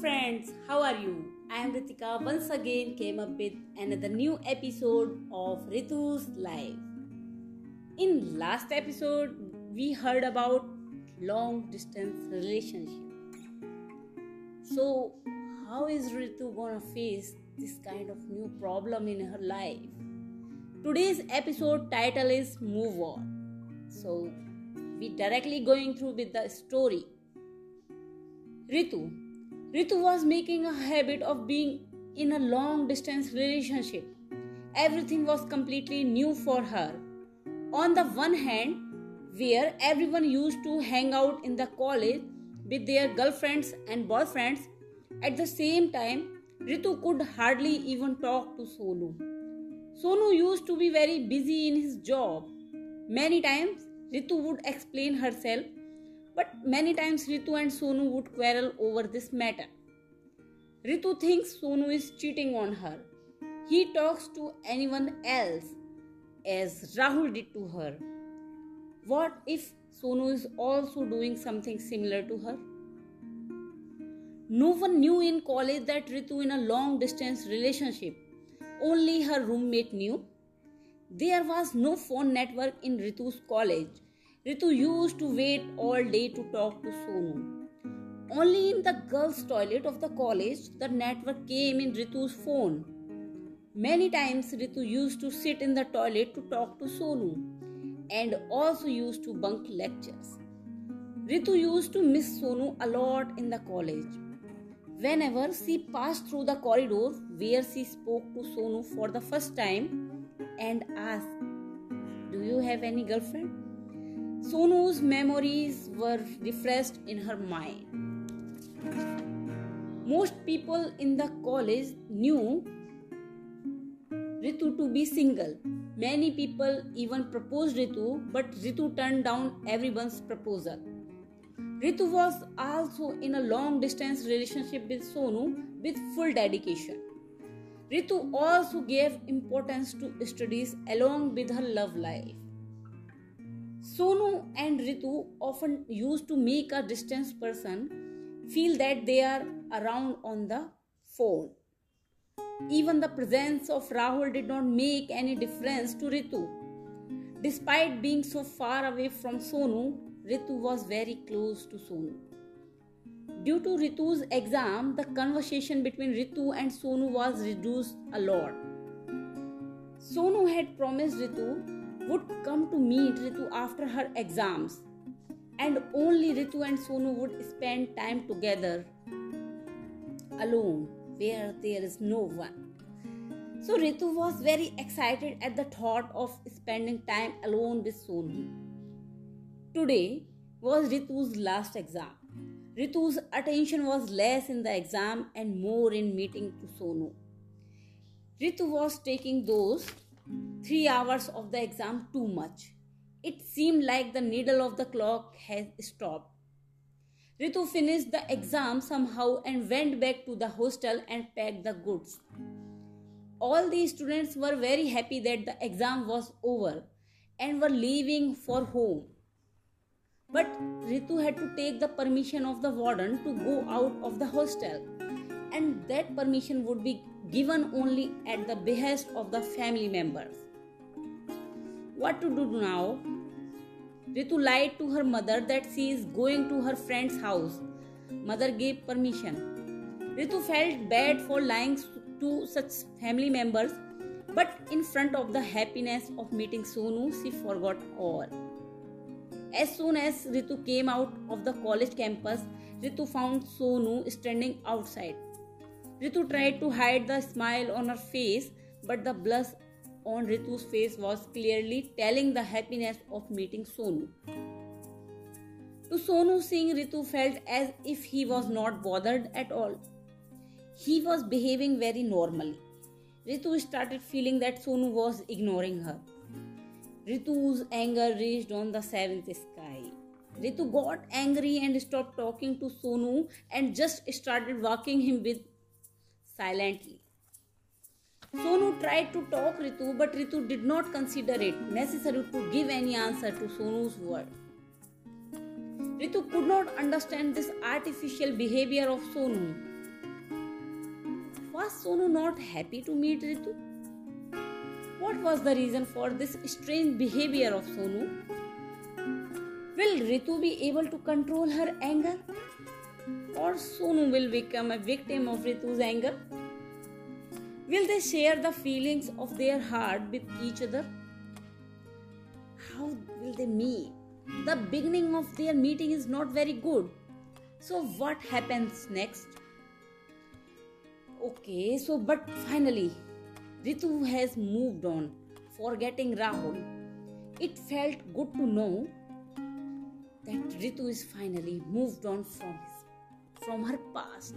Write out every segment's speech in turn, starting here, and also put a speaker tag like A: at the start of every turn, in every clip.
A: friends, how are you? I am Ritika once again came up with another new episode of Ritu's life. In last episode, we heard about long distance relationship. So, how is Ritu gonna face this kind of new problem in her life? Today's episode title is Move On. So, we directly going through with the story. Ritu Ritu was making a habit of being in a long distance relationship. Everything was completely new for her. On the one hand, where everyone used to hang out in the college with their girlfriends and boyfriends, at the same time, Ritu could hardly even talk to Sonu. Sonu used to be very busy in his job. Many times, Ritu would explain herself but many times Ritu and Sonu would quarrel over this matter. Ritu thinks Sonu is cheating on her. He talks to anyone else as Rahul did to her. What if Sonu is also doing something similar to her? No one knew in college that Ritu in a long distance relationship. Only her roommate knew. There was no phone network in Ritu's college Ritu used to wait all day to talk to Sonu. Only in the girls' toilet of the college the network came in Ritu's phone. Many times Ritu used to sit in the toilet to talk to Sonu and also used to bunk lectures. Ritu used to miss Sonu a lot in the college. Whenever she passed through the corridor where she spoke to Sonu for the first time and asked, Do you have any girlfriend? Sonu's memories were refreshed in her mind. Most people in the college knew Ritu to be single. Many people even proposed Ritu, but Ritu turned down everyone's proposal. Ritu was also in a long distance relationship with Sonu with full dedication. Ritu also gave importance to studies along with her love life. Sonu and Ritu often used to make a distant person feel that they are around on the phone. Even the presence of Rahul did not make any difference to Ritu. Despite being so far away from Sonu, Ritu was very close to Sonu. Due to Ritu's exam, the conversation between Ritu and Sonu was reduced a lot. Sonu had promised Ritu would come to meet Ritu after her exams, and only Ritu and Sonu would spend time together alone where there is no one. So Ritu was very excited at the thought of spending time alone with Sonu. Today was Ritu's last exam. Ritu's attention was less in the exam and more in meeting to Sonu. Ritu was taking those three hours of the exam too much. It seemed like the needle of the clock had stopped. Ritu finished the exam somehow and went back to the hostel and packed the goods. All the students were very happy that the exam was over and were leaving for home. But Ritu had to take the permission of the warden to go out of the hostel, and that permission would be given only at the behest of the family members. What to do now? Ritu lied to her mother that she is going to her friend's house. Mother gave permission. Ritu felt bad for lying to such family members, but in front of the happiness of meeting Sonu, she forgot all. As soon as Ritu came out of the college campus, Ritu found Sonu standing outside. Ritu tried to hide the smile on her face, but the blush on Ritu's face was clearly telling the happiness of meeting Sonu. To Sonu, Singh, Ritu felt as if he was not bothered at all. He was behaving very normally. Ritu started feeling that Sonu was ignoring her. Ritu's anger reached on the seventh sky. Ritu got angry and stopped talking to Sonu and just started walking him with silently. Sonu tried to talk Ritu, but Ritu did not consider it necessary to give any answer to Sonu's word. Ritu could not understand this artificial behavior of Sonu. Was Sonu not happy to meet Ritu? What was the reason for this strange behavior of Sonu? Will Ritu be able to control her anger? Or Sonu will become a victim of Ritu's anger? Will they share the feelings of their heart with each other? How will they meet? The beginning of their meeting is not very good. So, what happens next? Okay, so but finally, Ritu has moved on, forgetting Rahul. It felt good to know that Ritu is finally moved on from his, from her past.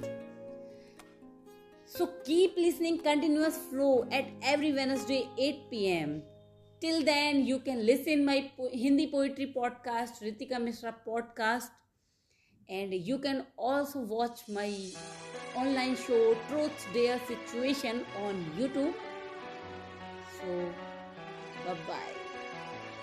A: So keep listening continuous flow at every Wednesday 8 pm. Till then, you can listen my Hindi poetry podcast, Ritika Mishra podcast, and you can also watch my online show Truth Dare Situation on YouTube. So, bye bye.